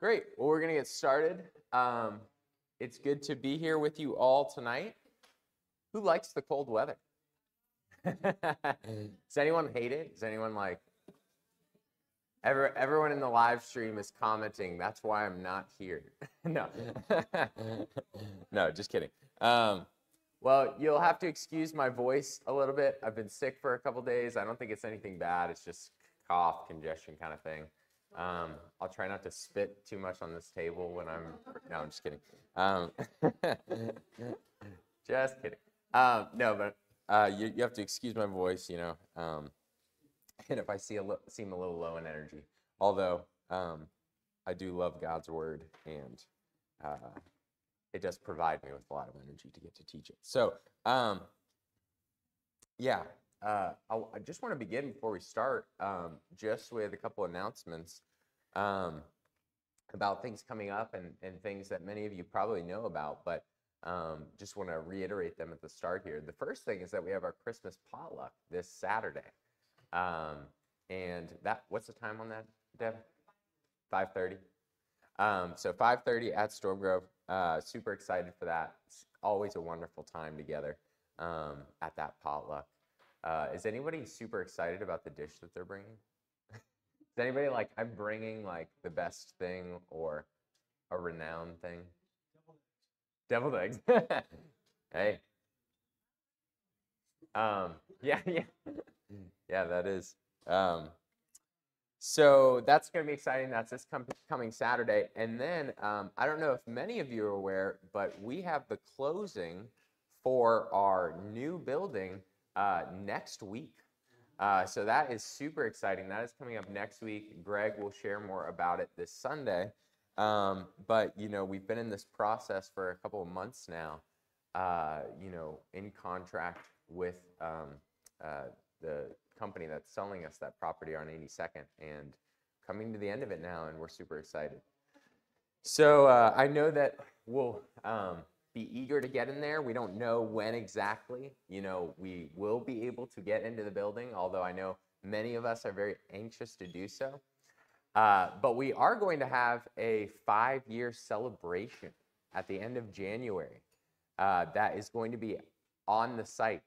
Great. Well, we're going to get started. Um, it's good to be here with you all tonight. Who likes the cold weather? Does anyone hate it? Does anyone like? Every, everyone in the live stream is commenting. That's why I'm not here. no, no, just kidding. Um, well, you'll have to excuse my voice a little bit. I've been sick for a couple days. I don't think it's anything bad. It's just cough, congestion kind of thing. Um, I'll try not to spit too much on this table when I'm. No, I'm just kidding. Um, just kidding. Um, no, but uh, you, you have to excuse my voice, you know. Um, and if I see a li- seem a little low in energy, although um, I do love God's word and uh, it does provide me with a lot of energy to get to teach it. So, um, yeah, uh, I, just want to begin before we start, um, just with a couple announcements um, about things coming up and, and things that many of you probably know about, but um, just want to reiterate them at the start here. The first thing is that we have our Christmas potluck this Saturday. Um, and that, what's the time on that, Deb? 5.30. Um, so 5.30 at Storm Grove. Uh, super excited for that. It's always a wonderful time together um, at that potluck. Uh, is anybody super excited about the dish that they're bringing? is anybody like, I'm bringing like the best thing or a renowned thing? Deviled eggs. hey. Um, yeah, yeah. yeah, that is. Um, so that's going to be exciting. That's this com- coming Saturday. And then um, I don't know if many of you are aware, but we have the closing for our new building uh, next week. Uh, so that is super exciting. That is coming up next week. Greg will share more about it this Sunday. Um, but you know, we've been in this process for a couple of months now. Uh, you know, in contract with um, uh, the company that's selling us that property on 82nd, and coming to the end of it now, and we're super excited. So uh, I know that we'll um, be eager to get in there. We don't know when exactly. You know, we will be able to get into the building, although I know many of us are very anxious to do so. Uh, but we are going to have a five year celebration at the end of January uh, that is going to be on the site.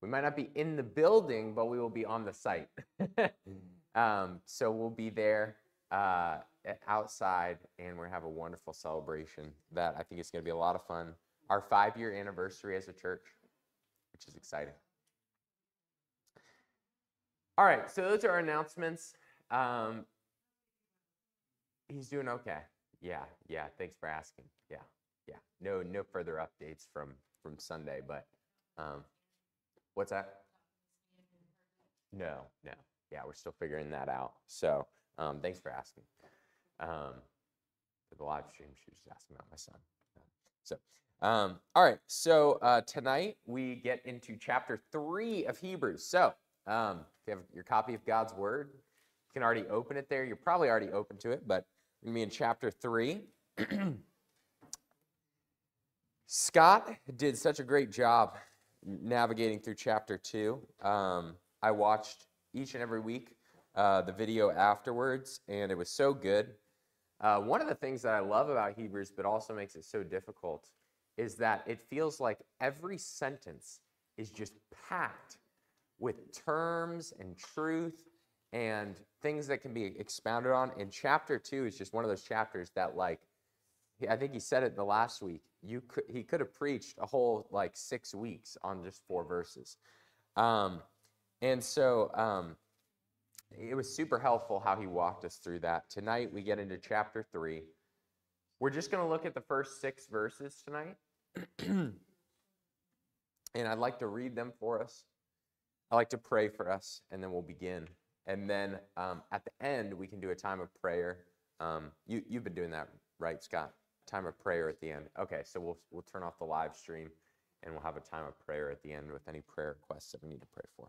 We might not be in the building, but we will be on the site. um, so we'll be there uh, outside and we're going to have a wonderful celebration that I think is going to be a lot of fun. Our five year anniversary as a church, which is exciting. All right, so those are our announcements. Um, He's doing okay. Yeah, yeah. Thanks for asking. Yeah, yeah. No, no further updates from from Sunday, but um, what's that? No, no. Yeah, we're still figuring that out. So, um, thanks for asking. Um, for the live stream, she was just asking about my son. So, um, all right. So uh, tonight we get into chapter three of Hebrews. So, um, if you have your copy of God's Word, you can already open it there. You're probably already open to it, but we're to be in chapter 3. Scott did such a great job navigating through chapter 2. Um, I watched each and every week uh, the video afterwards, and it was so good. Uh, one of the things that I love about Hebrews, but also makes it so difficult, is that it feels like every sentence is just packed with terms and truth and things that can be expounded on. And chapter two is just one of those chapters that, like, I think he said it the last week. You could, he could have preached a whole like six weeks on just four verses, um, and so um, it was super helpful how he walked us through that. Tonight we get into chapter three. We're just going to look at the first six verses tonight, and I'd like to read them for us. I'd like to pray for us, and then we'll begin. And then um, at the end, we can do a time of prayer. Um, you, you've been doing that, right, Scott? Time of prayer at the end. Okay, so we'll, we'll turn off the live stream and we'll have a time of prayer at the end with any prayer requests that we need to pray for.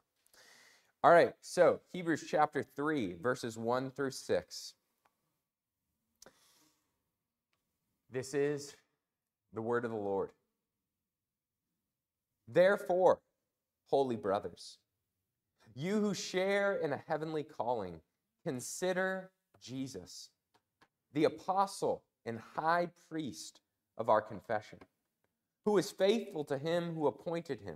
All right, so Hebrews chapter 3, verses 1 through 6. This is the word of the Lord. Therefore, holy brothers, you who share in a heavenly calling, consider Jesus, the apostle and high priest of our confession, who is faithful to him who appointed him,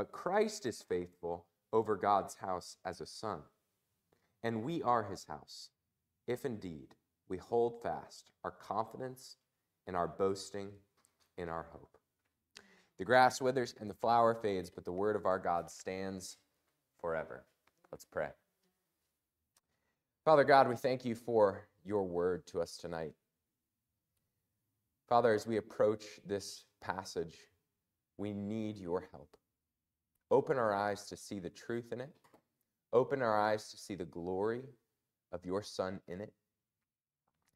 But Christ is faithful over God's house as a son. And we are his house, if indeed we hold fast our confidence and our boasting in our hope. The grass withers and the flower fades, but the word of our God stands forever. Let's pray. Father God, we thank you for your word to us tonight. Father, as we approach this passage, we need your help. Open our eyes to see the truth in it. Open our eyes to see the glory of your Son in it.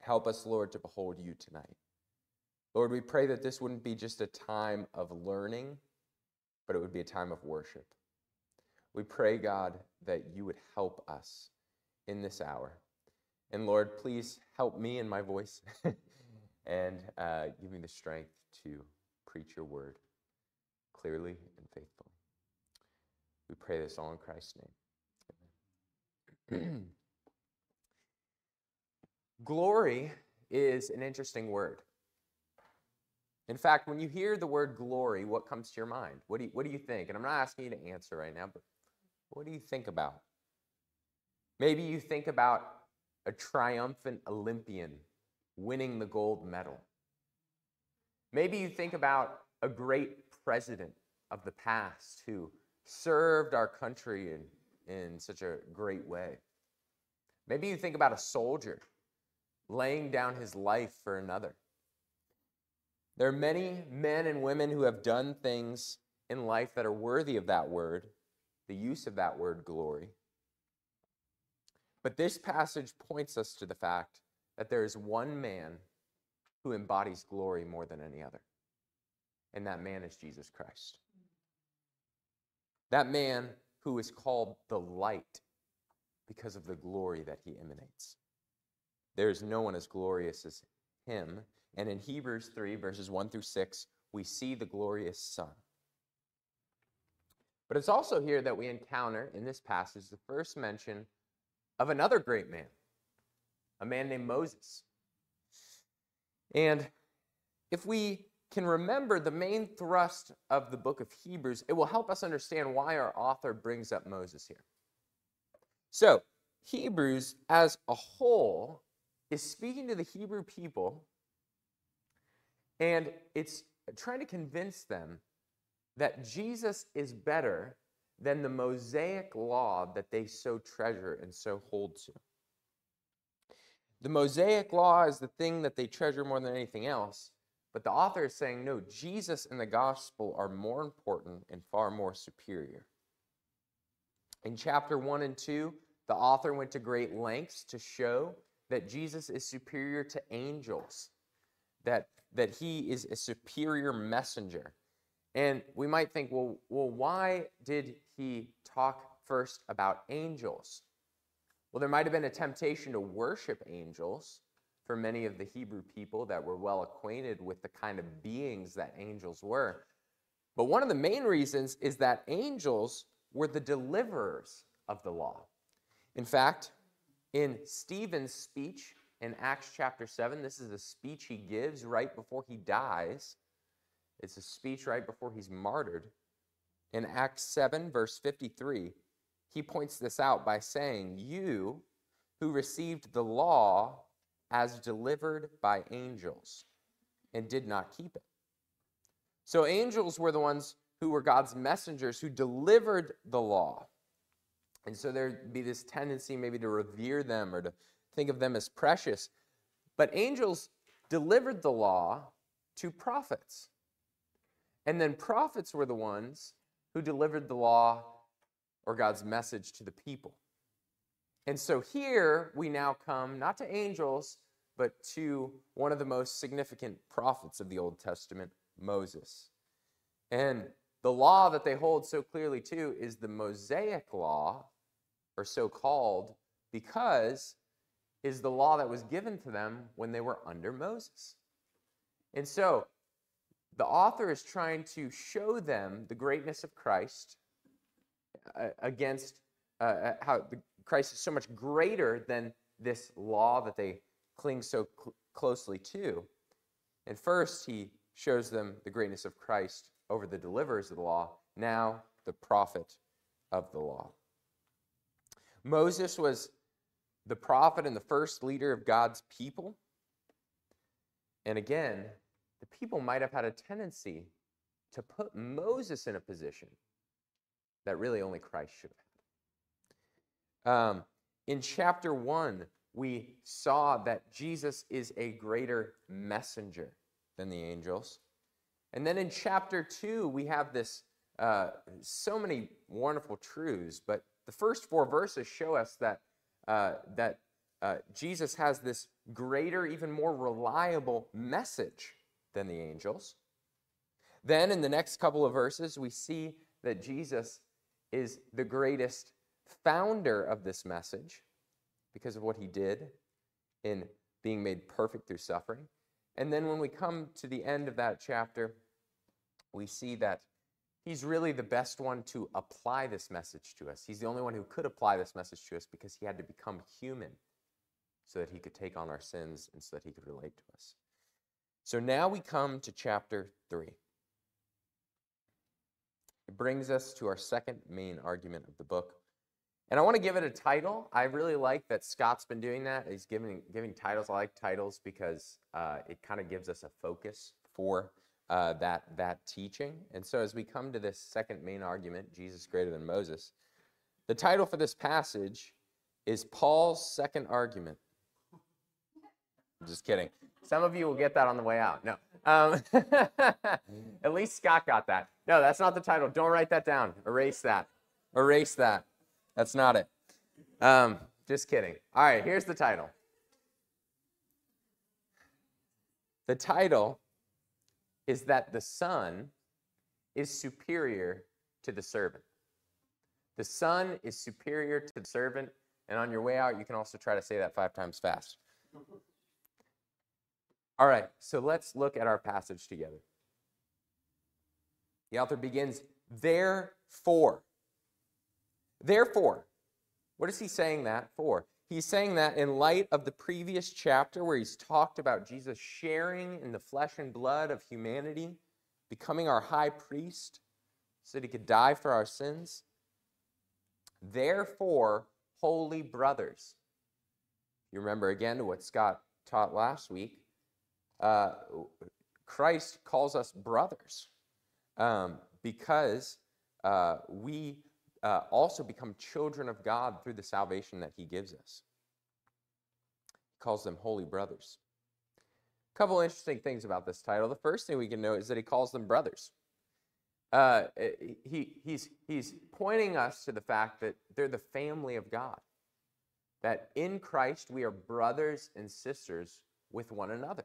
Help us, Lord, to behold you tonight. Lord, we pray that this wouldn't be just a time of learning, but it would be a time of worship. We pray, God, that you would help us in this hour. And Lord, please help me in my voice and uh, give me the strength to preach your word clearly and faithfully. We pray this all in Christ's name. glory is an interesting word. In fact, when you hear the word glory, what comes to your mind? What do you, what do you think? And I'm not asking you to answer right now, but what do you think about? Maybe you think about a triumphant Olympian winning the gold medal. Maybe you think about a great president of the past who served our country in, in such a great way. Maybe you think about a soldier laying down his life for another. There are many men and women who have done things in life that are worthy of that word, the use of that word glory. But this passage points us to the fact that there is one man who embodies glory more than any other, and that man is Jesus Christ. That man who is called the light because of the glory that he emanates. There is no one as glorious as him. And in Hebrews 3, verses 1 through 6, we see the glorious Son. But it's also here that we encounter in this passage the first mention of another great man, a man named Moses. And if we can remember the main thrust of the book of Hebrews, it will help us understand why our author brings up Moses here. So, Hebrews as a whole is speaking to the Hebrew people, and it's trying to convince them that Jesus is better than the Mosaic law that they so treasure and so hold to. The Mosaic law is the thing that they treasure more than anything else, but the author is saying, no, Jesus and the gospel are more important and far more superior. In chapter 1 and 2, the author went to great lengths to show that Jesus is superior to angels, that, that he is a superior messenger. And we might think, well, well, why did he talk first about angels? Well, there might have been a temptation to worship angels for many of the Hebrew people that were well acquainted with the kind of beings that angels were. But one of the main reasons is that angels were the deliverers of the law. In fact, in Stephen's speech in Acts chapter 7, this is a speech he gives right before he dies. It's a speech right before he's martyred. In Acts 7, verse 53, he points this out by saying, You who received the law as delivered by angels and did not keep it. So, angels were the ones who were God's messengers who delivered the law. And so there'd be this tendency maybe to revere them or to think of them as precious. But angels delivered the law to prophets. And then prophets were the ones who delivered the law or God's message to the people. And so here we now come not to angels, but to one of the most significant prophets of the Old Testament, Moses. And the law that they hold so clearly to is the Mosaic law, or so called, because is the law that was given to them when they were under Moses. And so the author is trying to show them the greatness of Christ uh, against uh, uh how the, Christ is so much greater than this law that they cling so cl- closely to. And first, he shows them the greatness of Christ over the deliverers of the law, now the prophet of the law. Moses was the prophet and the first leader of God's people. And again, the people might have had a tendency to put Moses in a position that really only Christ should have had. Um, in chapter 1, we saw that Jesus is a greater messenger than the angels. And then in chapter 2, we have this uh, so many wonderful truths, but the first four verses show us that, uh, that uh, Jesus has this greater, even more reliable message than the angels. Then in the next couple of verses, we see that Jesus is the greatest founder of this message because of what he did in being made perfect through suffering. And then when we come to the end of that chapter, we see that he's really the best one to apply this message to us. He's the only one who could apply this message to us because he had to become human so that he could take on our sins and so that he could relate to us. So now we come to chapter 3. It brings us to our second main argument of the book. And I want to give it a title. I really like that Scott's been doing that. He's giving, giving titles. I like titles because uh, it kind of gives us a focus for uh, that, that teaching. And so as we come to this second main argument, Jesus greater than Moses, the title for this passage is Paul's second argument. I'm just kidding. Some of you will get that on the way out. No. Um, at least Scott got that. No, that's not the title. Don't write that down. Erase that. Erase that. That's not it. Um, just kidding. All right, here's the title. The title is that the son is superior to the servant. The son is superior to the servant. And on your way out, you can also try to say that five times fast. All right, so let's look at our passage together. The author begins, therefore. Therefore, what is he saying that for? He's saying that in light of the previous chapter where he's talked about Jesus sharing in the flesh and blood of humanity, becoming our high priest so that he could die for our sins. Therefore, holy brothers. You remember again what Scott taught last week uh, Christ calls us brothers um, because uh, we uh, also become children of God through the salvation that He gives us. He calls them holy brothers. A couple interesting things about this title. The first thing we can note is that He calls them brothers. Uh, he, he's, he's pointing us to the fact that they're the family of God. That in Christ we are brothers and sisters with one another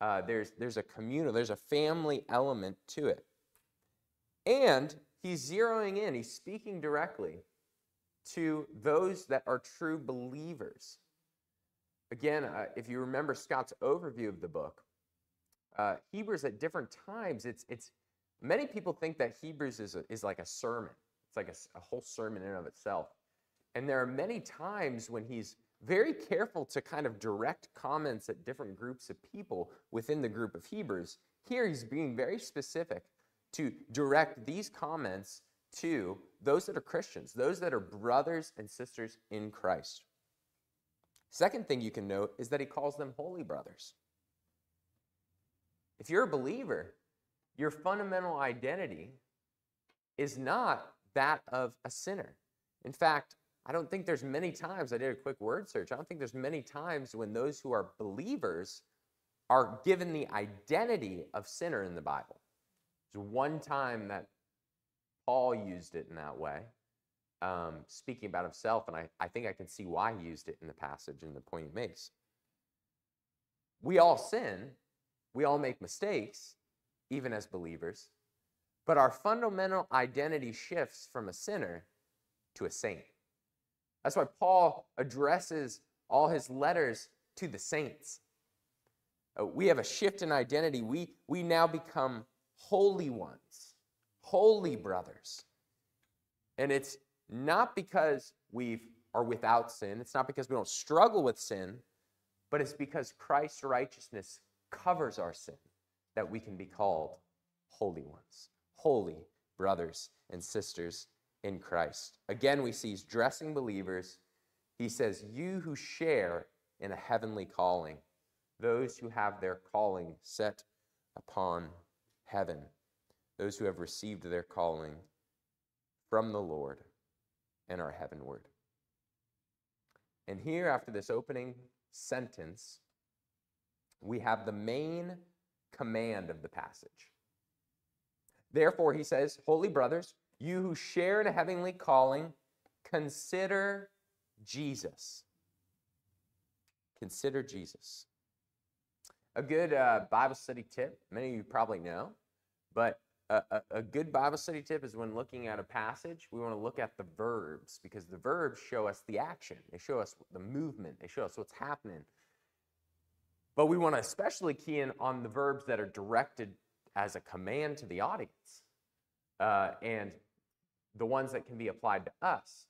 uh, there's, there's a communal, there's a family element to it. And he's zeroing in, he's speaking directly to those that are true believers. Again, uh, if you remember Scott's overview of the book, uh, Hebrews at different times, it's, it's many people think that Hebrews is, a, is like a sermon. It's like a, a whole sermon in and of itself. And there are many times when he's very careful to kind of direct comments at different groups of people within the group of Hebrews. Here he's being very specific to direct these comments to those that are Christians, those that are brothers and sisters in Christ. Second thing you can note is that he calls them holy brothers. If you're a believer, your fundamental identity is not that of a sinner. In fact, I don't think there's many times, I did a quick word search, I don't think there's many times when those who are believers are given the identity of sinner in the Bible. There's one time that Paul used it in that way, um, speaking about himself, and I, I think I can see why he used it in the passage and the point he makes. we all sin, we all make mistakes, even as believers, but our fundamental identity shifts from a sinner to a saint. That's why Paul addresses all his letters to the saints. Uh, we have a shift in identity. We, we now become holy ones, holy brothers. And it's not because we are without sin, it's not because we don't struggle with sin, but it's because Christ's righteousness covers our sin that we can be called holy ones, holy brothers and sisters in Christ. Again, we see he's dressing believers. He says, You who share in a heavenly calling, those who have their calling set upon heaven, those who have received their calling from the Lord and are heavenward. And here, after this opening sentence, we have the main command of the passage. Therefore, he says, Holy brothers, you who share in a heavenly calling, consider Jesus. Consider Jesus. A good uh, Bible study tip, many of you probably know, but a, a, a, good Bible study tip is when looking at a passage, we want to look at the verbs because the verbs show us the action, they show us the movement, they show us what's happening. But we want to especially key in on the verbs that are directed as a command to the audience. Uh, and the ones that can be applied to us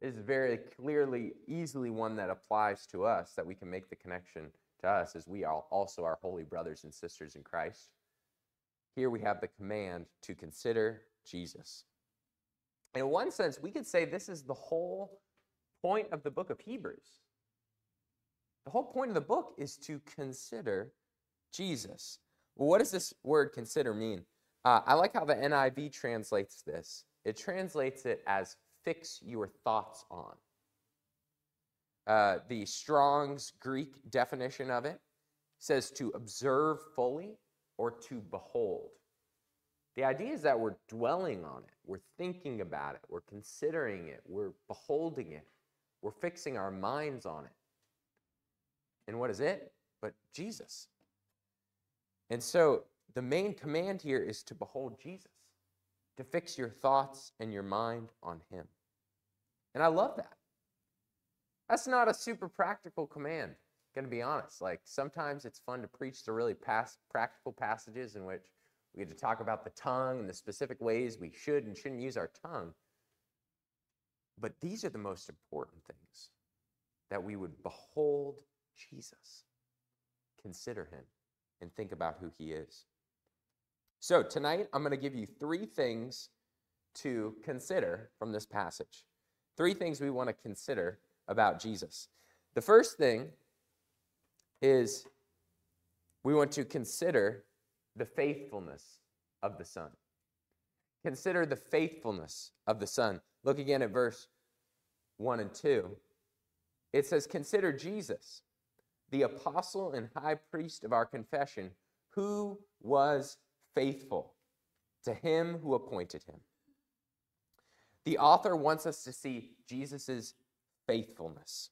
is very clearly, easily one that applies to us that we can make the connection to us as we are also our holy brothers and sisters in Christ. Here we have the command to consider Jesus. In one sense, we could say this is the whole point of the book of Hebrews. The whole point of the book is to consider Jesus. Well, what does this word consider mean? Uh, I like how the NIV translates this. It translates it as fix your thoughts on. Uh, the Strong's Greek definition of it says to observe fully or to behold. The idea is that we're dwelling on it, we're thinking about it, we're considering it, we're beholding it, we're fixing our minds on it. And what is it? But Jesus. And so the main command here is to behold Jesus, to fix your thoughts and your mind on Him. And I love that. That's not a super practical command, going to be honest. Like sometimes it's fun to preach the really past, practical passages in which we get to talk about the tongue and the specific ways we should and shouldn't use our tongue. But these are the most important things that we would behold Jesus, consider him, and think about who he is. So, tonight I'm going to give you three things to consider from this passage. Three things we want to consider about Jesus. The first thing is we want to consider the faithfulness of the Son. Consider the faithfulness of the Son. Look again at verse 1 and 2. It says, Consider Jesus, the apostle and high priest of our confession, who was faithful to him who appointed him. The author wants us to see Jesus' faithfulness.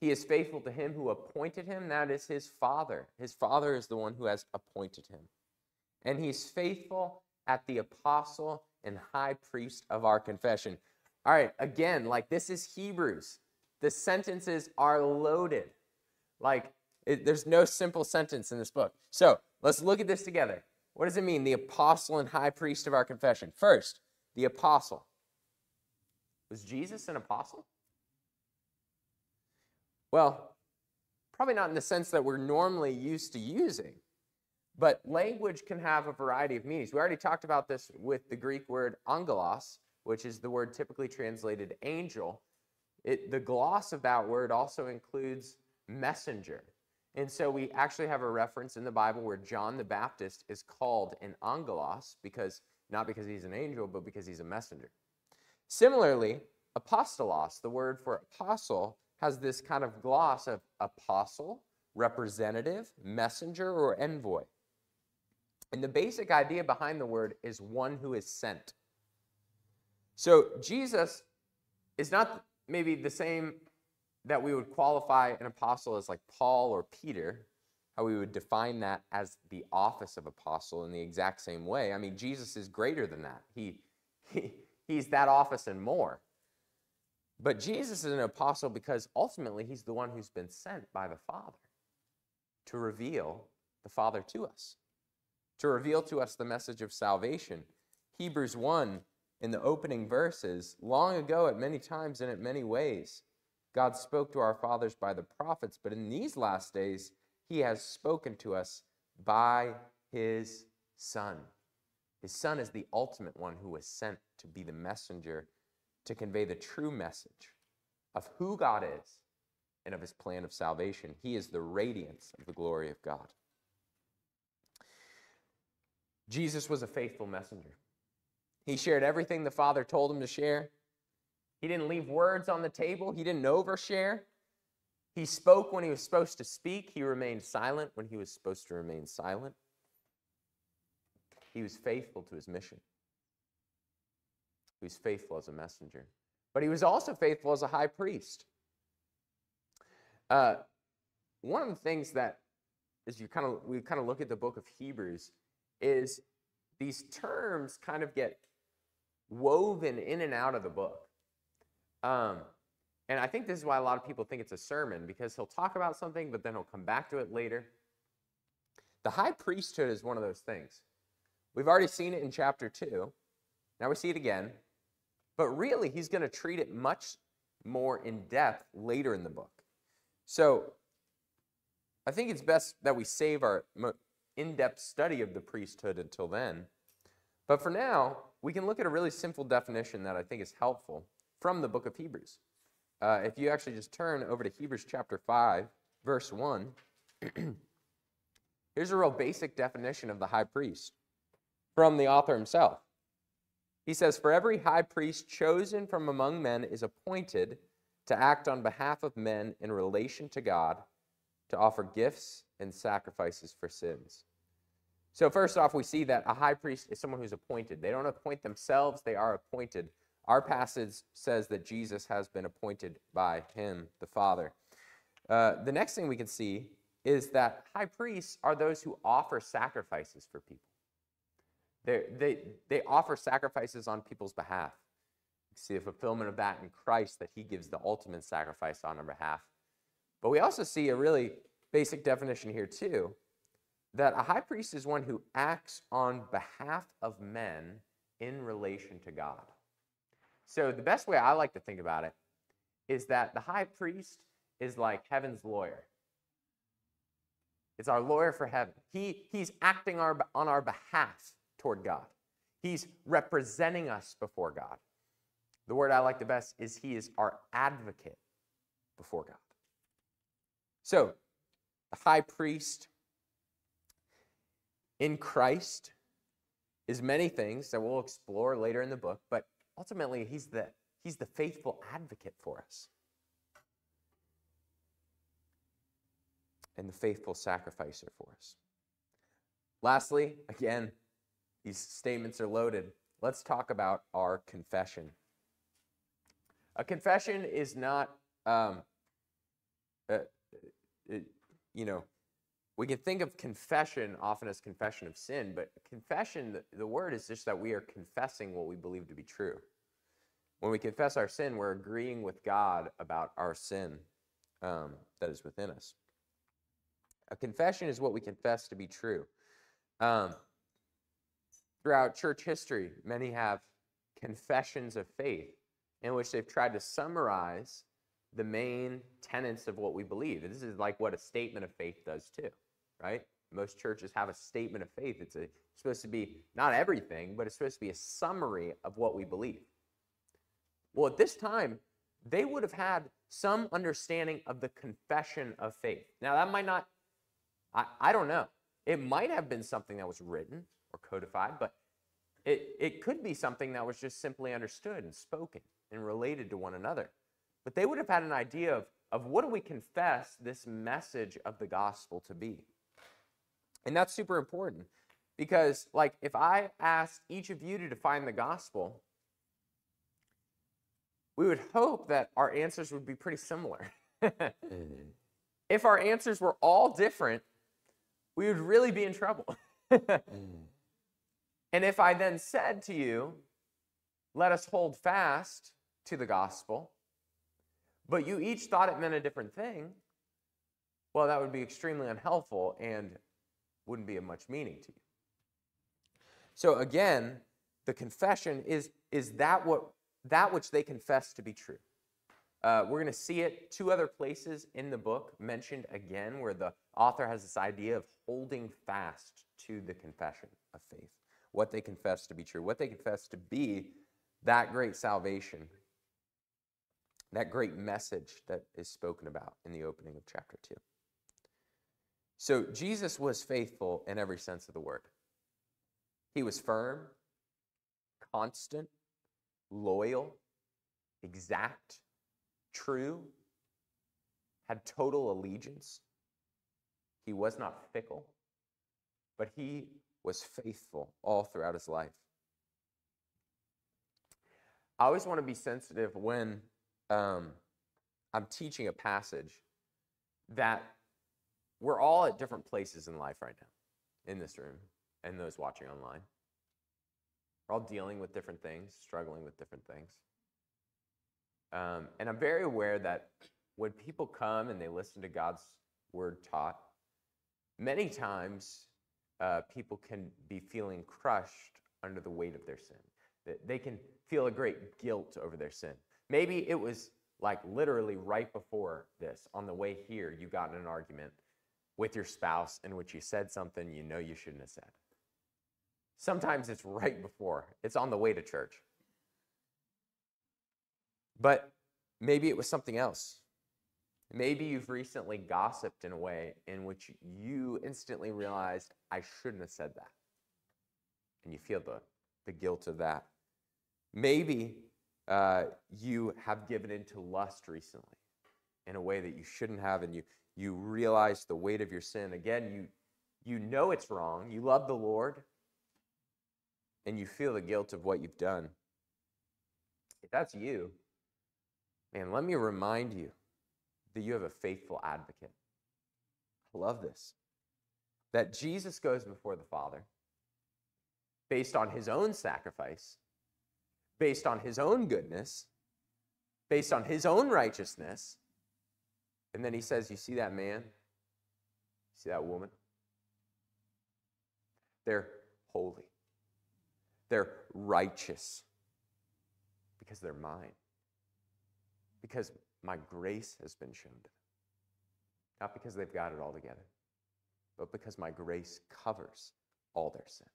He is faithful to him who appointed him, that is his Father. His Father is the one who has appointed him. And he's faithful at the apostle and high priest of our confession. All right, again, like this is Hebrews. The sentences are loaded. Like, it, there's no simple sentence in this book. So let's look at this together. What does it mean, the apostle and high priest of our confession? First, the apostle. Was Jesus an apostle? Well, probably not in the sense that we're normally used to using, but language can have a variety of meanings. We already talked about this with the Greek word angelos, which is the word typically translated angel. It, the gloss of that word also includes messenger. And so we actually have a reference in the Bible where John the Baptist is called an angelos because not because he's an angel, but because he's a messenger. Similarly, apostolos, the word for apostle, has this kind of gloss of apostle, representative, messenger, or envoy. And the basic idea behind the word is one who is sent. So Jesus is not maybe the same that we would qualify an apostle as like Paul or Peter, how we would define that as the office of apostle in the exact same way. I mean, Jesus is greater than that. He, he, he's that office and more. But Jesus is an apostle because ultimately he's the one who's been sent by the Father to reveal the Father to us, to reveal to us the message of salvation. Hebrews 1 in the opening verses, long ago, at many times and at many ways, God spoke to our fathers by the prophets, but in these last days, he has spoken to us by his Son. His Son is the ultimate one who was sent to be the messenger to convey the true message of who God is and of his plan of salvation. He is the radiance of the glory of God. Jesus was a faithful messenger. He shared everything the Father told him to share. He didn't leave words on the table, he didn't overshare. He spoke when he was supposed to speak, he remained silent when he was supposed to remain silent. He was faithful to his mission. Was faithful as a messenger. But he was also faithful as a high priest. Uh, one of the things that, as you kind of we kind of look at the book of Hebrews, is these terms kind of get woven in and out of the book. Um, and I think this is why a lot of people think it's a sermon because he'll talk about something, but then he'll come back to it later. The high priesthood is one of those things. We've already seen it in chapter 2. Now we see it again. But really, he's going to treat it much more in depth later in the book. So I think it's best that we save our in depth study of the priesthood until then. But for now, we can look at a really simple definition that I think is helpful from the book of Hebrews. Uh, if you actually just turn over to Hebrews chapter 5, verse 1, here's a real basic definition of the high priest from the author himself. He says, For every high priest chosen from among men is appointed to act on behalf of men in relation to God, to offer gifts and sacrifices for sins. So, first off, we see that a high priest is someone who's appointed. They don't appoint themselves, they are appointed our passage says that Jesus has been appointed by him, the Father. Uh, the next thing we can see is that high priests are those who offer sacrifices for people. They're, they they offer sacrifices on people's behalf. You see the fulfillment of that in Christ, that he gives the ultimate sacrifice on our behalf. But we also see a really basic definition here, too, that a high priest is one who acts on behalf of men in relation to God. So the best way I like to think about it is that the high priest is like heaven's lawyer. It's our lawyer for heaven. He, he's acting our, on our behalf toward God. He's representing us before God. The word I like the best is he is our advocate before God. So, the high priest in Christ is many things that we'll explore later in the book, but ultimately, he's the, he's the faithful advocate for us and the faithful sacrificer for us. Lastly, again, these statements are loaded. Let's talk about our confession. A confession is not, um, uh, uh, you know, we can think of confession often as confession of sin, but confession, the, the word is just that we are confessing what we believe to be true. When we confess our sin, we're agreeing with God about our sin um, that is within us. A confession is what we confess to be true. Um, throughout church history, many have confessions of faith in which they've tried to summarize the main tenets of what we believe. This is like what a statement of faith does too right? Most churches have a statement of faith. It's, a, it's supposed to be not everything, but it's supposed to be a summary of what we believe. Well, at this time, they would have had some understanding of the confession of faith. Now, that might not, I, I don't know. It might have been something that was written codified, but it, it could be something that was just simply understood and spoken and related to one another. But they would have had an idea of, of what do we confess this message of the gospel to be. And that's super important because, like, if I asked each of you to define the gospel, we would hope that our answers would be pretty similar. Mm. if our answers were all different, we would really be in trouble. Mm. and if I then said to you, let us hold fast to the gospel, but you each thought it meant a different thing, well, that would be extremely unhelpful and wouldn't be of much meaning to you. So again, the confession is, is that what that which they confess to be true. Uh, we're going to see it two other places in the book mentioned again, where the author has this idea of holding fast to the confession of faith, what they confess to be true, what they confess to be that great salvation, that great message that is spoken about in the opening of chapter 2. So Jesus was faithful in every sense of the word. He was firm, constant, loyal, exact, true, had total allegiance. He was not fickle, but he was faithful all throughout his life. I always want to be sensitive when um, I'm teaching a passage that we're all at different places in life right now, in this room and those watching online. We're all dealing with different things, struggling with different things. Um, and I'm very aware that when people come and they listen to God's word taught, many times uh, people can be feeling crushed under the weight of their sin. That They can feel a great guilt over their sin. Maybe it was like literally right before this, on the way here, you got in an argument with your spouse in which you said something you know you shouldn't have said. Sometimes it's right before, it's on the way to church. But maybe it was something else. Maybe you've recently gossiped in a way in which you instantly realized, I shouldn't have said that. And you feel the, the guilt of that. Maybe uh, you have given into lust recently in a way that you shouldn't have, and you, you realize the weight of your sin. Again, you, you know it's wrong. You love the Lord, and you feel the guilt of what you've done. If that's you, man, let me remind you that you have a faithful advocate. I love this. That Jesus goes before the Father based on his own sacrifice, based on his own goodness, based on his own righteousness. And then he says, You see that man? You see that woman? They're holy. They're righteous because they're mine. Because my grace has been shown to them. Not because they've got it all together, but because my grace covers all their sin.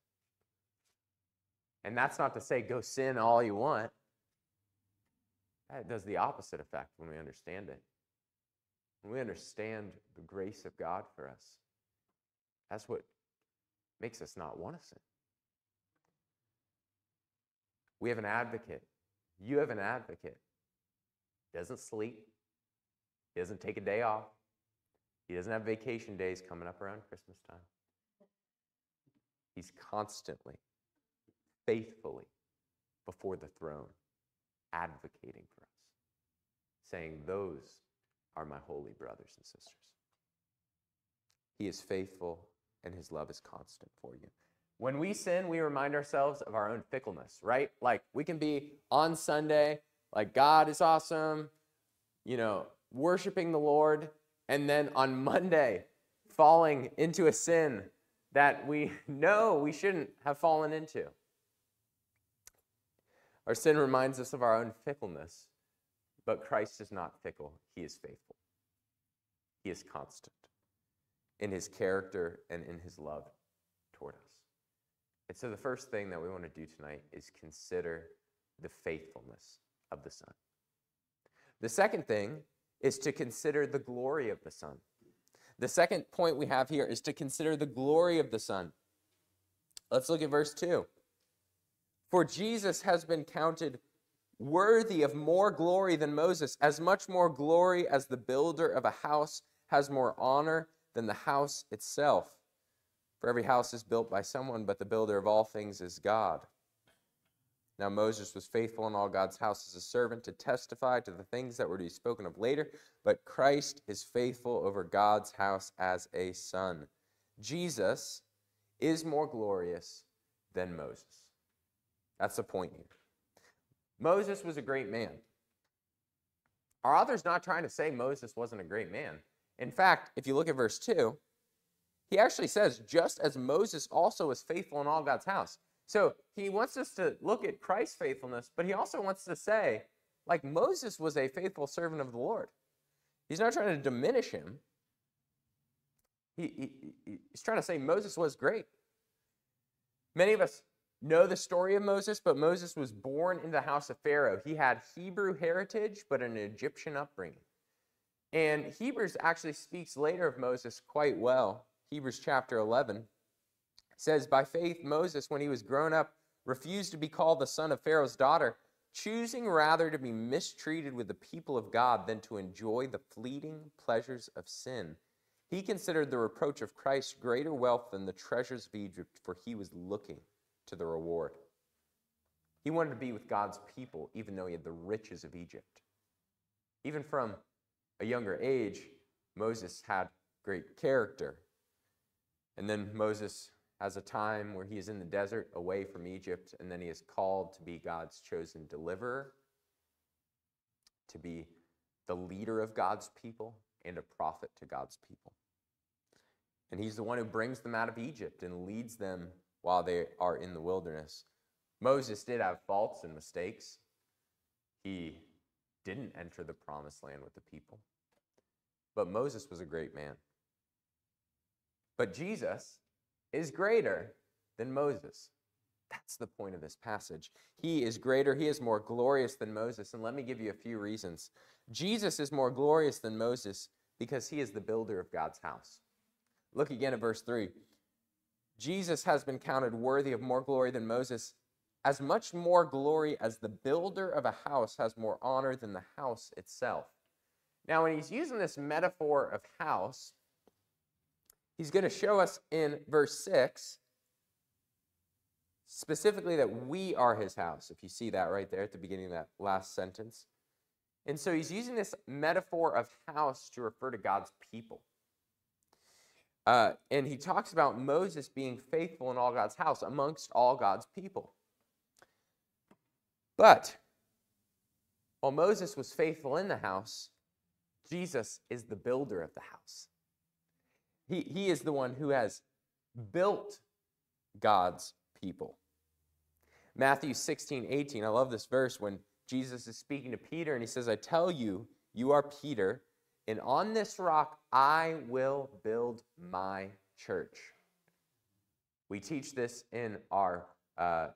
And that's not to say go sin all you want. That does the opposite effect when we understand it. When we understand the grace of God for us, that's what makes us not want to sin. We have an advocate. You have an advocate. Doesn't sleep. He doesn't take a day off. He doesn't have vacation days coming up around Christmas time. He's constantly, faithfully before the throne, advocating for us, saying, Those are my holy brothers and sisters. He is faithful and his love is constant for you. When we sin, we remind ourselves of our own fickleness, right? Like we can be on Sunday, like God is awesome, you know, worshiping the Lord, and then on Monday, falling into a sin that we know we shouldn't have fallen into. Our sin reminds us of our own fickleness, but Christ is not fickle, he is faithful. He is constant in his character and in his love toward us. And so the first thing that we want to do tonight is consider the faithfulness of the Son. The second thing is to consider the glory of the Son. The second point we have here is to consider the glory of the Son. Let's look at verse 2. For Jesus has been counted worthy of more glory than Moses, as much more glory as the builder of a house has more honor than the house itself. For every house is built by someone, but the builder of all things is God. Now Moses was faithful in all God's house as a servant to testify to the things that were to be spoken of later, but Christ is faithful over God's house as a son. Jesus is more glorious than Moses. That's the point here. Moses was a great man. Our author's not trying to say Moses wasn't a great man. In fact, if you look at verse 2, he actually says, just as Moses also was faithful in all God's house. So he wants us to look at Christ's faithfulness, but he also wants to say, like Moses was a faithful servant of the Lord. He's not trying to diminish him. He, he, he's trying to say Moses was great. Many of us know the story of Moses, but Moses was born in the house of Pharaoh. He had Hebrew heritage, but an Egyptian upbringing. And Hebrews actually speaks later of Moses quite well. Hebrews chapter 11 says, By faith, Moses, when he was grown up, refused to be called the son of Pharaoh's daughter, choosing rather to be mistreated with the people of God than to enjoy the fleeting pleasures of sin. He considered the reproach of Christ greater wealth than the treasures of Egypt, for he was looking to the reward. He wanted to be with God's people, even though he had the riches of Egypt. Even from a younger age, Moses had great character. And then Moses has a time where he is in the desert away from Egypt, and then he is called to be God's chosen deliverer, to be the leader of God's people, and a prophet to God's people. And he's the one who brings them out of Egypt and leads them while they are in the wilderness. Moses did have faults and mistakes. He didn't enter the promised land with the people. But Moses was a great man. But Jesus is greater than Moses. That's the point of this passage. He is greater, he is more glorious than Moses. And let me give you a few reasons. Jesus is more glorious than Moses because he is the builder of God's house. Look again at verse 3. Jesus has been counted worthy of more glory than Moses, as much more glory as the builder of a house has more honor than the house itself. Now, when he's using this metaphor of house, he's going to show us in verse 6 specifically that we are his house, if you see that right there at the beginning of that last sentence. And so he's using this metaphor of house to refer to God's people. Uh, and he talks about Moses being faithful in all God's house, amongst all God's people. But while Moses was faithful in the house, Jesus is the builder of the house. He, he is the one who has built God's people. Matthew 16, 18. I love this verse when Jesus is speaking to Peter and he says, I tell you, you are Peter, and on this rock I will build my church. We teach this in our uh,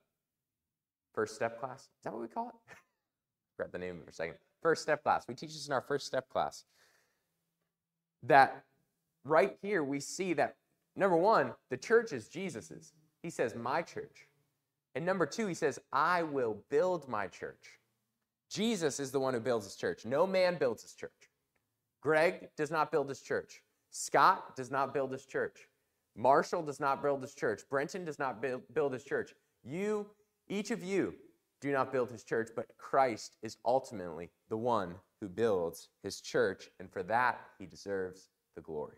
first step class. Is that what we call it? Grab the name for a second. First step class. We teach this in our first step class. That right here we see that number one, the church is Jesus's. He says, My church. And number two, he says, I will build my church. Jesus is the one who builds his church. No man builds his church. Greg does not build his church. Scott does not build his church. Marshall does not build his church. Brenton does not build, build his church. You, each of you, do not build his church, but Christ is ultimately the one who builds his church, and for that, he deserves the glory.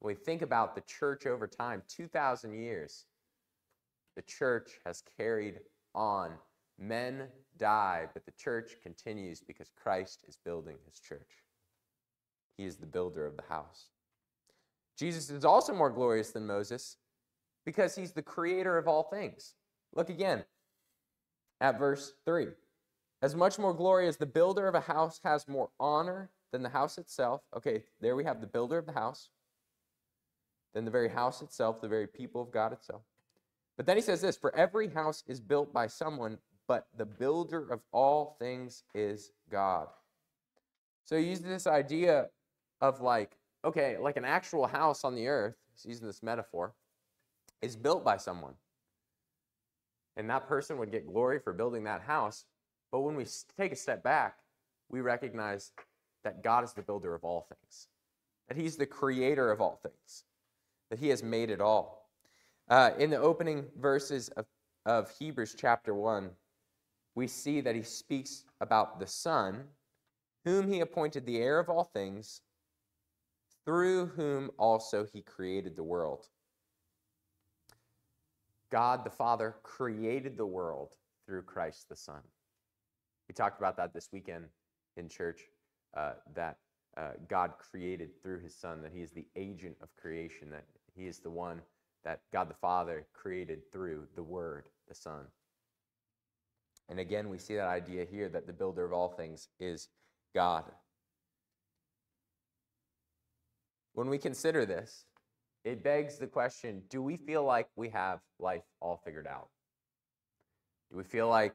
When we think about the church over time, 2,000 years, the church has carried on. Men die, but the church continues because Christ is building his church. He is the builder of the house. Jesus is also more glorious than Moses because he's the creator of all things. Look again at verse 3. As much more glory as the builder of a house has more honor than the house itself. Okay, there we have the builder of the house, then the very house itself, the very people of God itself. But then he says this For every house is built by someone, but the builder of all things is God. So he uses this idea of like, okay, like an actual house on the earth, he's using this metaphor, is built by someone. And that person would get glory for building that house. But when we take a step back, we recognize that God is the builder of all things, that He's the creator of all things, that He has made it all. Uh, in the opening verses of, of Hebrews chapter 1, we see that He speaks about the Son, whom He appointed the heir of all things through whom also he created the world. God the Father created the world through Christ the Son. We talked about that this weekend in church, uh, that uh, God created through his Son, that he is the agent of creation, that he is the one that God the Father created through the Word, the Son. And again, we see that idea here that the builder of all things is God. When we consider this, it begs the question do we feel like we have life all figured out? Do we feel like,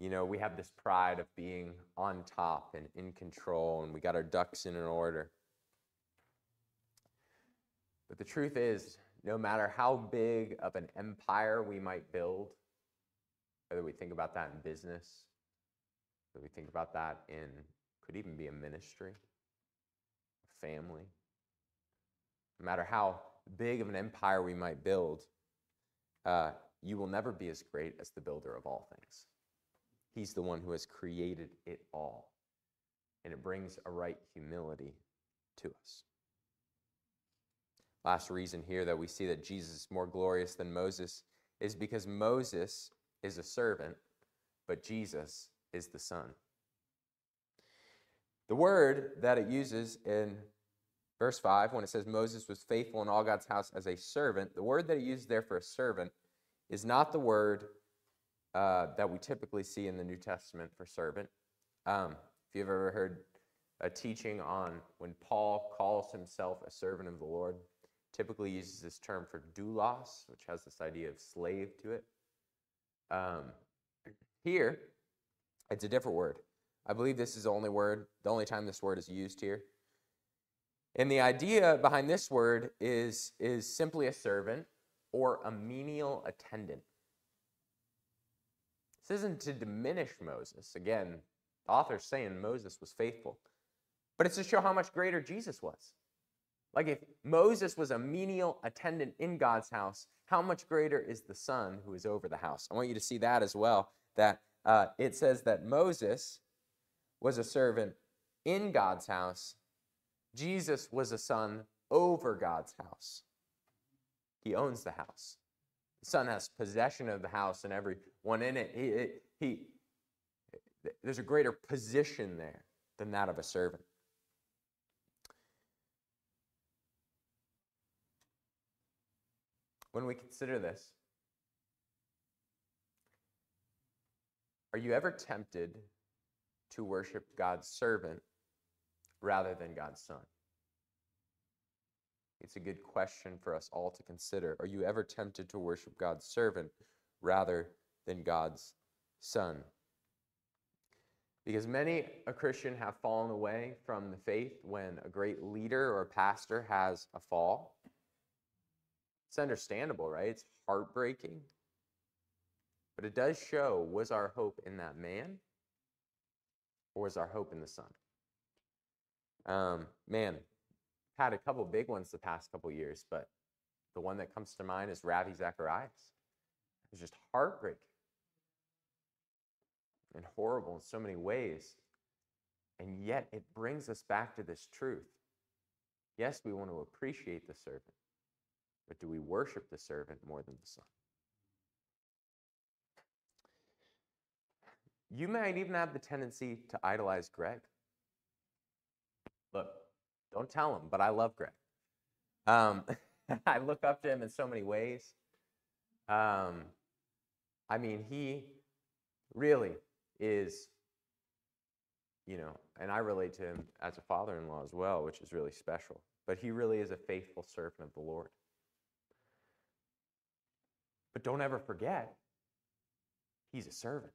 you know, we have this pride of being on top and in control and we got our ducks in an order? But the truth is, no matter how big of an empire we might build, whether we think about that in business, whether we think about that in, could even be a ministry, a family, no matter how big of an empire we might build, uh, you will never be as great as the builder of all things. He's the one who has created it all. And it brings a right humility to us. Last reason here that we see that Jesus is more glorious than Moses is because Moses is a servant, but Jesus is the Son. The word that it uses in verse 5, when it says Moses was faithful in all God's house as a servant, the word that it uses there for a servant is not the word uh, that we typically see in the New Testament for servant. Um, if you've ever heard a teaching on when Paul calls himself a servant of the Lord, typically uses this term for doulos, which has this idea of slave to it. Um, here, it's a different word. I believe this is the only word, the only time this word is used here. And the idea behind this word is, is simply a servant or a menial attendant. This isn't to diminish Moses. Again, the author's saying Moses was faithful, but it's to show how much greater Jesus was. Like if Moses was a menial attendant in God's house, how much greater is the son who is over the house? I want you to see that as well. That uh, it says that Moses was a servant in God's house, Jesus was a son over God's house. He owns the house. The son has possession of the house and everyone in it. He, he, there's a greater position there than that of a servant. When we consider this, are you ever tempted to worship God's servant rather than God's son? It's a good question for us all to consider. Are you ever tempted to worship God's servant rather than God's son? Because many a Christian have fallen away from the faith when a great leader or pastor has a fall. It's understandable, right? It's heartbreaking. But it does show was our hope in that man or was our hope in the son? Um, man, had a couple big ones the past couple years, but the one that comes to mind is Ravi Zacharias. It was just heartbreaking and horrible in so many ways. And yet it brings us back to this truth. Yes, we want to appreciate the servant, but do we worship the servant more than the son? You might even have the tendency to idolize Greg. Look, don't tell him, but I love Greg. Um, I look up to him in so many ways. Um, I mean, he really is, you know, and I relate to him as a father in law as well, which is really special. But he really is a faithful servant of the Lord. But don't ever forget, he's a servant,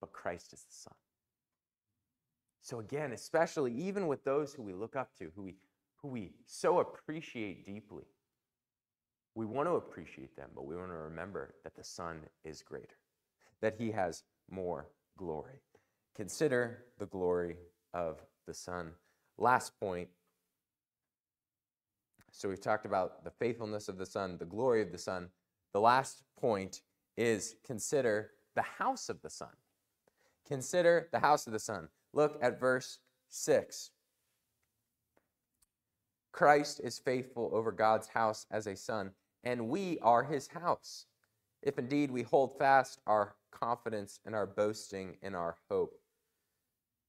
but Christ is the Son. So again, especially even with those who we look up to, who we, who we so appreciate deeply, we want to appreciate them, but we want to remember that the Son is greater, that he has more glory. Consider the glory of the Son. Last point. So we've talked about the faithfulness of the Son, the glory of the Son. The last point is consider the house of the Son. Consider the house of the Son. Look at verse 6. Christ is faithful over God's house as a son, and we are his house. If indeed we hold fast our confidence and our boasting and our hope.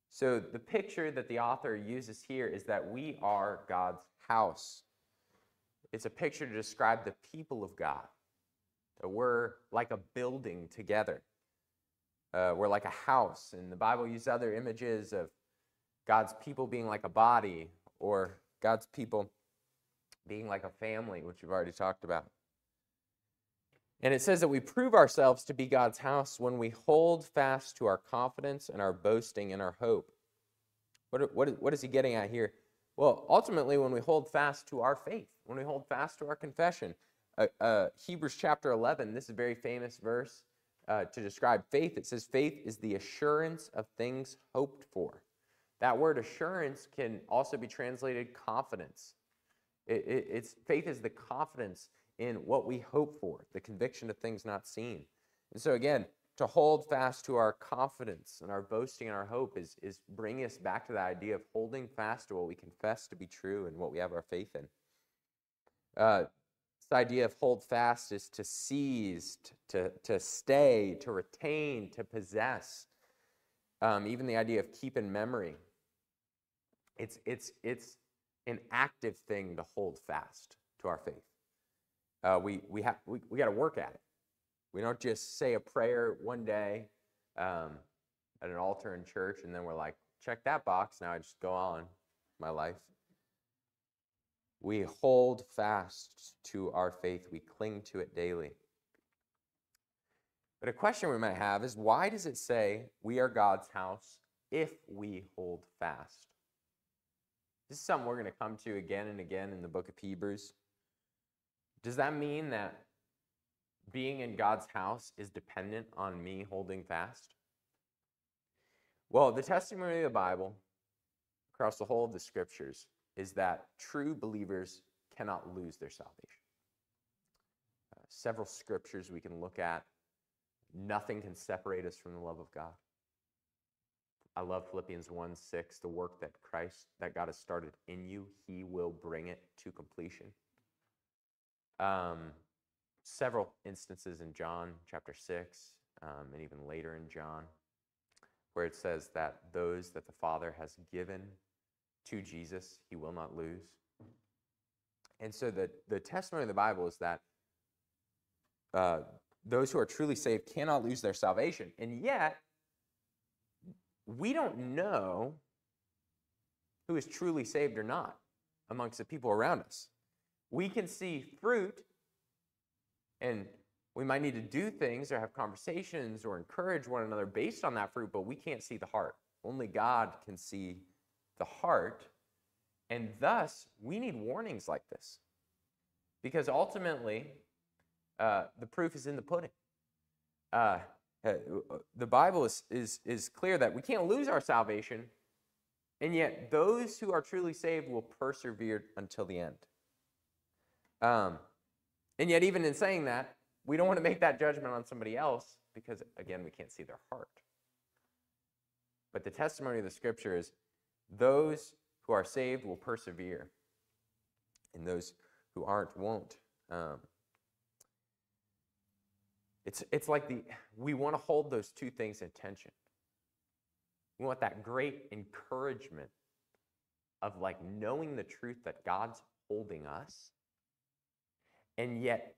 So, the picture that the author uses here is that we are God's house. It's a picture to describe the people of God, that we're like a building together. Uh, we're like a house. And the Bible uses other images of God's people being like a body or God's people being like a family, which we've already talked about. And it says that we prove ourselves to be God's house when we hold fast to our confidence and our boasting and our hope. What, what, what is he getting at here? Well, ultimately, when we hold fast to our faith, when we hold fast to our confession, uh, uh, Hebrews chapter 11, this is a very famous verse uh, to describe faith. It says, Faith is the assurance of things hoped for. That word assurance can also be translated confidence. It, it, it's, faith is the confidence in what we hope for, the conviction of things not seen. And so, again, to hold fast to our confidence and our boasting and our hope is, is bringing us back to the idea of holding fast to what we confess to be true and what we have our faith in. Uh, this idea of hold fast is to seize, to, to stay, to retain, to possess. Um, even the idea of keep in memory. It's, it's, it's an active thing to hold fast to our faith. Uh, we we, have, we, we got to work at it. We don't just say a prayer one day um, at an altar in church and then we're like, check that box, now I just go on my life. We hold fast to our faith, we cling to it daily. But a question we might have is why does it say we are God's house if we hold fast? This is something we're going to come to again and again in the book of Hebrews. Does that mean that being in God's house is dependent on me holding fast? Well, the testimony of the Bible across the whole of the scriptures is that true believers cannot lose their salvation. Uh, several scriptures we can look at. Nothing can separate us from the love of God. I love Philippians 1 6, the work that Christ, that God has started in you, he will bring it to completion. Um, several instances in John chapter 6, um, and even later in John, where it says that those that the Father has given to Jesus, he will not lose. And so the, the testimony of the Bible is that uh, those who are truly saved cannot lose their salvation. And yet, we don't know who is truly saved or not amongst the people around us we can see fruit and we might need to do things or have conversations or encourage one another based on that fruit, but we can't see the heart. Only God can see the heart. And thus, we need warnings like this. Because ultimately, uh, the proof is in the pudding. Uh, uh, the Bible is, is, is clear that we can't lose our salvation, and yet those who are truly saved will persevere until the end. Um, and yet, even in saying that, we don't want to make that judgment on somebody else because, again, we can't see their heart. But the testimony of the scripture is those who are saved will persevere, and those who aren't won't. Um, it's, it's like the, we want to hold those two things in tension. We want that great encouragement of like knowing the truth that God's holding us and yet,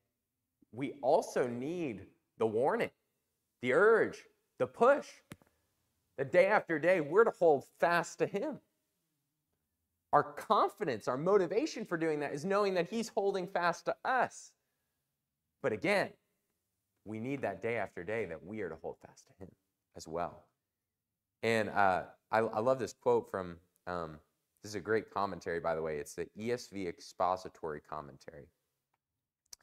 we also need the warning, the urge, the push. That day after day, we're to hold fast to Him. Our confidence, our motivation for doing that is knowing that He's holding fast to us. But again, we need that day after day that we are to hold fast to Him as well. And uh, I, I, love this quote from, um, this is a great commentary, by the way. It's the ESV expository commentary.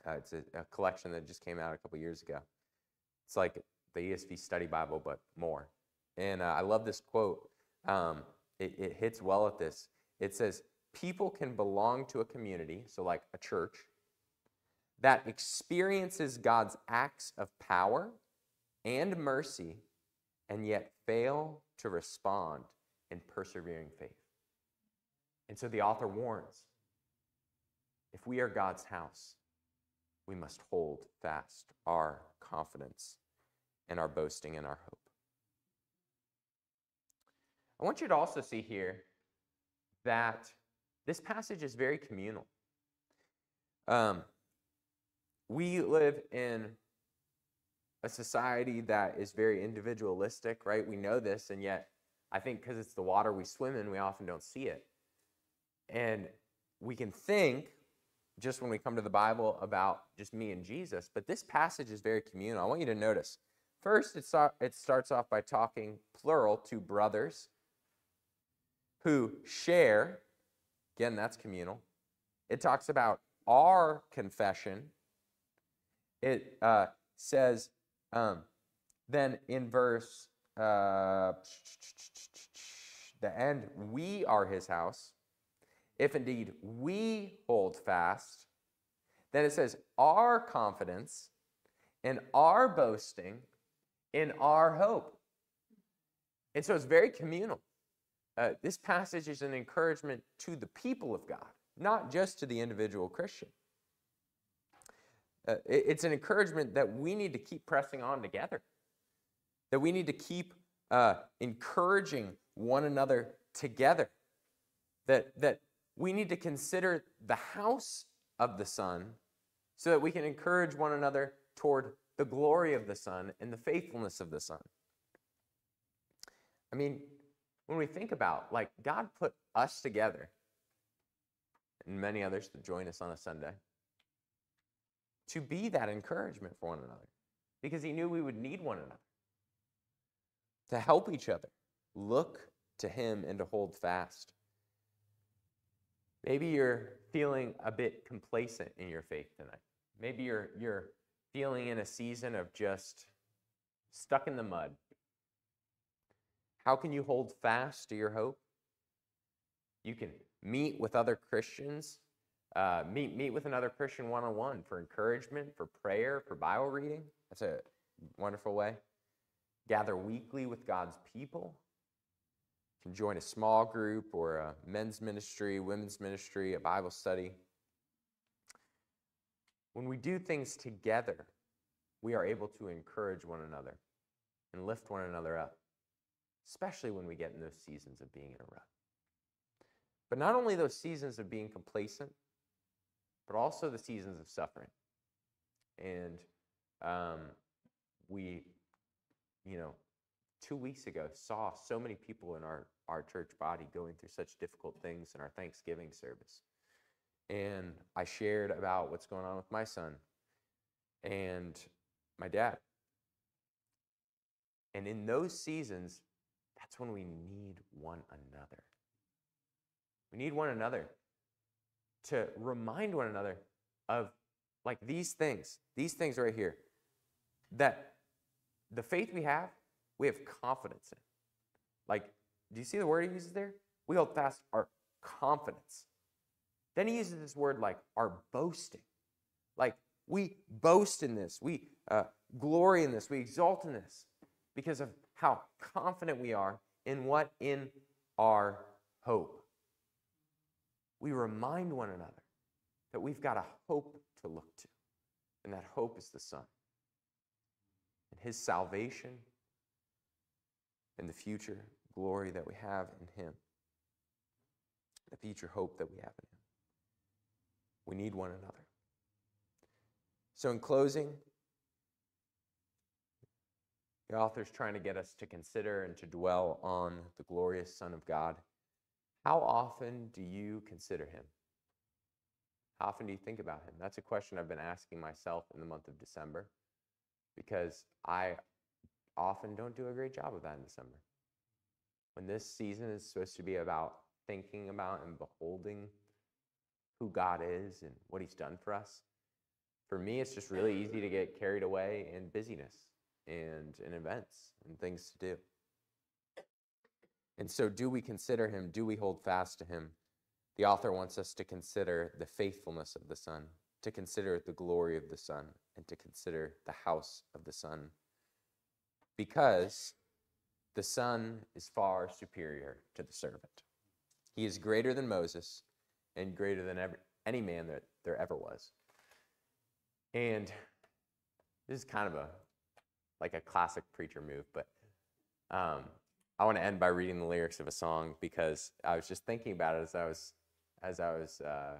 Uh, it's a, a, collection that just came out a couple years ago. It's like the ESV Study Bible, but more. And uh, I love this quote. Um, it, it hits well at this. It says, People can belong to a community, so like a church, that experiences God's acts of power and mercy and yet fail to respond in persevering faith. And so the author warns if we are God's house, we must hold fast our confidence and our boasting and our hope. I want you to also see here that this passage is very communal. Um, we live in a society that is very individualistic, right? We know this, and yet I think because it's the water we swim in, we often don't see it. And we can think, just when we come to the Bible, about just me and Jesus, but this passage is very communal. I want you to notice. First, it, it starts off by talking plural to brothers who share. Again, that's communal. It talks about our confession. It uh, says, um, then in verse, uh, the end, we are his house. If indeed we hold fast, then it says, our confidence and our boasting in our hope. And so it's very communal. Uh, this passage is an encouragement to the people of God, not just to the individual Christian. Uh, it, it's an encouragement that we need to keep pressing on together, that we need to keep uh, encouraging one another together, that, that we need to consider the house of the Son so that we can encourage one another toward the glory of the Son and the faithfulness of the Son. I mean, when we think about like God put us together and many others to join us on a Sunday to be that encouragement for one another because he knew we would need one another to help each other look to him and to hold fast. Maybe you're feeling a bit complacent in your faith tonight. Maybe you're you're feeling in a season of just stuck in the mud, how can you hold fast to your hope? You can meet with other Christians, uh, meet, meet with another Christian one on one for encouragement, for prayer, for Bible reading. That's a wonderful way. Gather weekly with God's people. Can join a small group or a men's ministry, women's ministry, a Bible study. When we do things together, we are able to encourage one another and lift one another up especially when we get in those seasons of being in a rut. But not only those seasons of being complacent, but also the seasons of suffering. And um, we, you know, two weeks ago saw so many people in our, our church body going through such difficult things in our Thanksgiving service. And I shared about what's going on with my son and my dad. And in those seasons, that's when we need one another. We need one another to remind one another of like these things, these things right here, that the faith we have, we have confidence in. Like, do you see the word he uses there? We hold fast our confidence. Then he uses this word like our boasting. Like, we boast in this, we uh, glory in this, we exalt in this because of how confident we are in what? In our hope. We remind one another that we've got a hope to look to, and that hope is the Son. And His salvation and the future glory that we have in Him, the future hope that we have in Him. We need one another. So, in closing, the author's trying to get us to consider and to dwell on the glorious Son of God. How often do you consider him? How often do you think about him? That's a question I've been asking myself in the month of December because I often don't do a great job of that in December. When this season is supposed to be about thinking about and beholding who God is and what he's done for us, for me, it's just really easy to get carried away in busyness and, in events and things to do. And so, do we consider him? Do we hold fast to him? The author wants us to consider the faithfulness of the Son, to consider the glory of the Son, and to consider the house of the Son. Because the Son is far superior to the servant. He is greater than Moses and greater than every, any man that there ever was. And this is kind of a like a classic preacher move, but um, I want to end by reading the lyrics of a song because I was just thinking about it as I was as I was uh,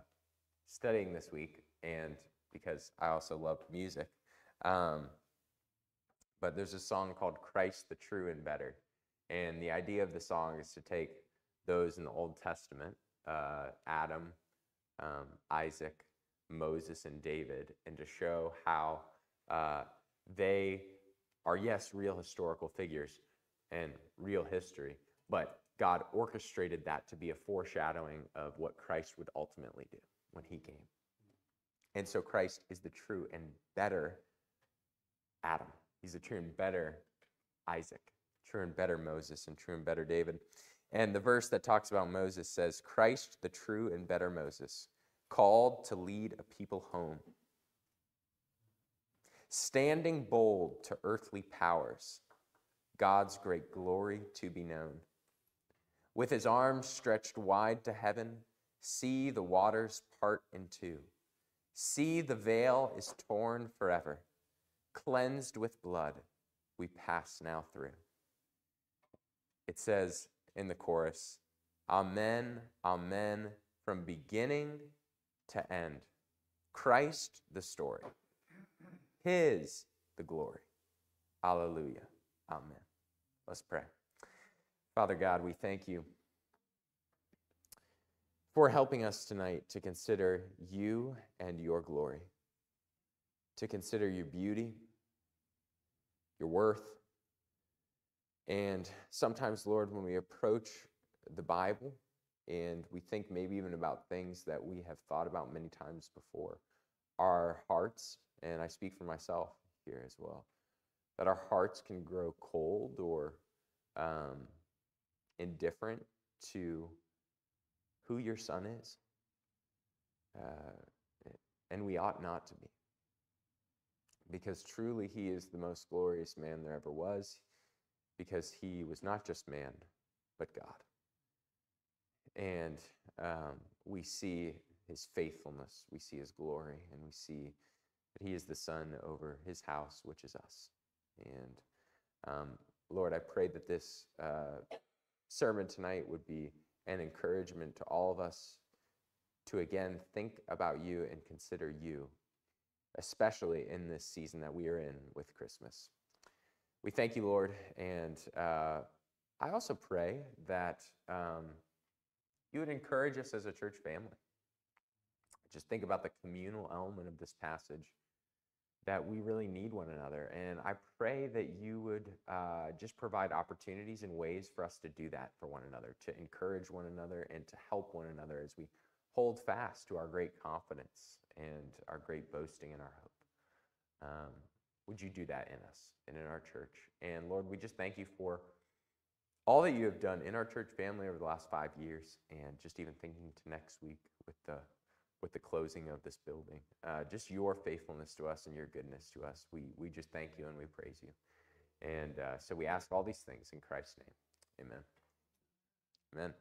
studying this week, and because I also love music. Um, but there's a song called "Christ the True and Better," and the idea of the song is to take those in the Old Testament, uh, Adam, um, Isaac, Moses, and David, and to show how uh, they are yes real historical figures and real history, but God orchestrated that to be a foreshadowing of what Christ would ultimately do when he came. And so Christ is the true and better Adam. He's a true and better Isaac, true and better Moses, and true and better David. And the verse that talks about Moses says, Christ, the true and better Moses, called to lead a people home, standing bold to earthly powers God's great glory to be known. With his arms stretched wide to heaven, see the waters part in two. See the veil is torn forever. Cleansed with blood, we pass now through. It says in the chorus, Amen, Amen, from beginning to end. Christ the story, His the glory. Alleluia. Amen. Let's pray. Father God, we thank you for helping us tonight to consider you and your glory, to consider your beauty, your worth. And sometimes, Lord, when we approach the Bible and we think maybe even about things that we have thought about many times before, our hearts, and I speak for myself here as well, that our hearts can grow cold or um, indifferent to who your son is. Uh, and we ought not to be. Because truly, he is the most glorious man there ever was, because he was not just man, but God. And um, we see his faithfulness, we see his glory, and we see that he is the son over his house, which is us. And um, Lord, I pray that this uh, sermon tonight would be an encouragement to all of us to again think about you and consider you, especially in this season that we are in with Christmas. We thank you, Lord, and uh, I also pray that um, you would encourage us as a church family. Just think about the communal element of this passage that we really need one another. And I pray that you would uh, just provide opportunities and ways for us to do that for one another, to encourage one another and to help one another as we hold fast to our great confidence and our great boasting and our hope. Um, would you do that in us and in our church? And Lord, we just thank you for all that you have done in our church family over the last five years, and just even thinking to next week with the with the closing of this building. Uh, just your faithfulness to us and your goodness to us. We, we just thank you and we praise you. And uh, so we ask all these things in Christ's name. Amen. Amen.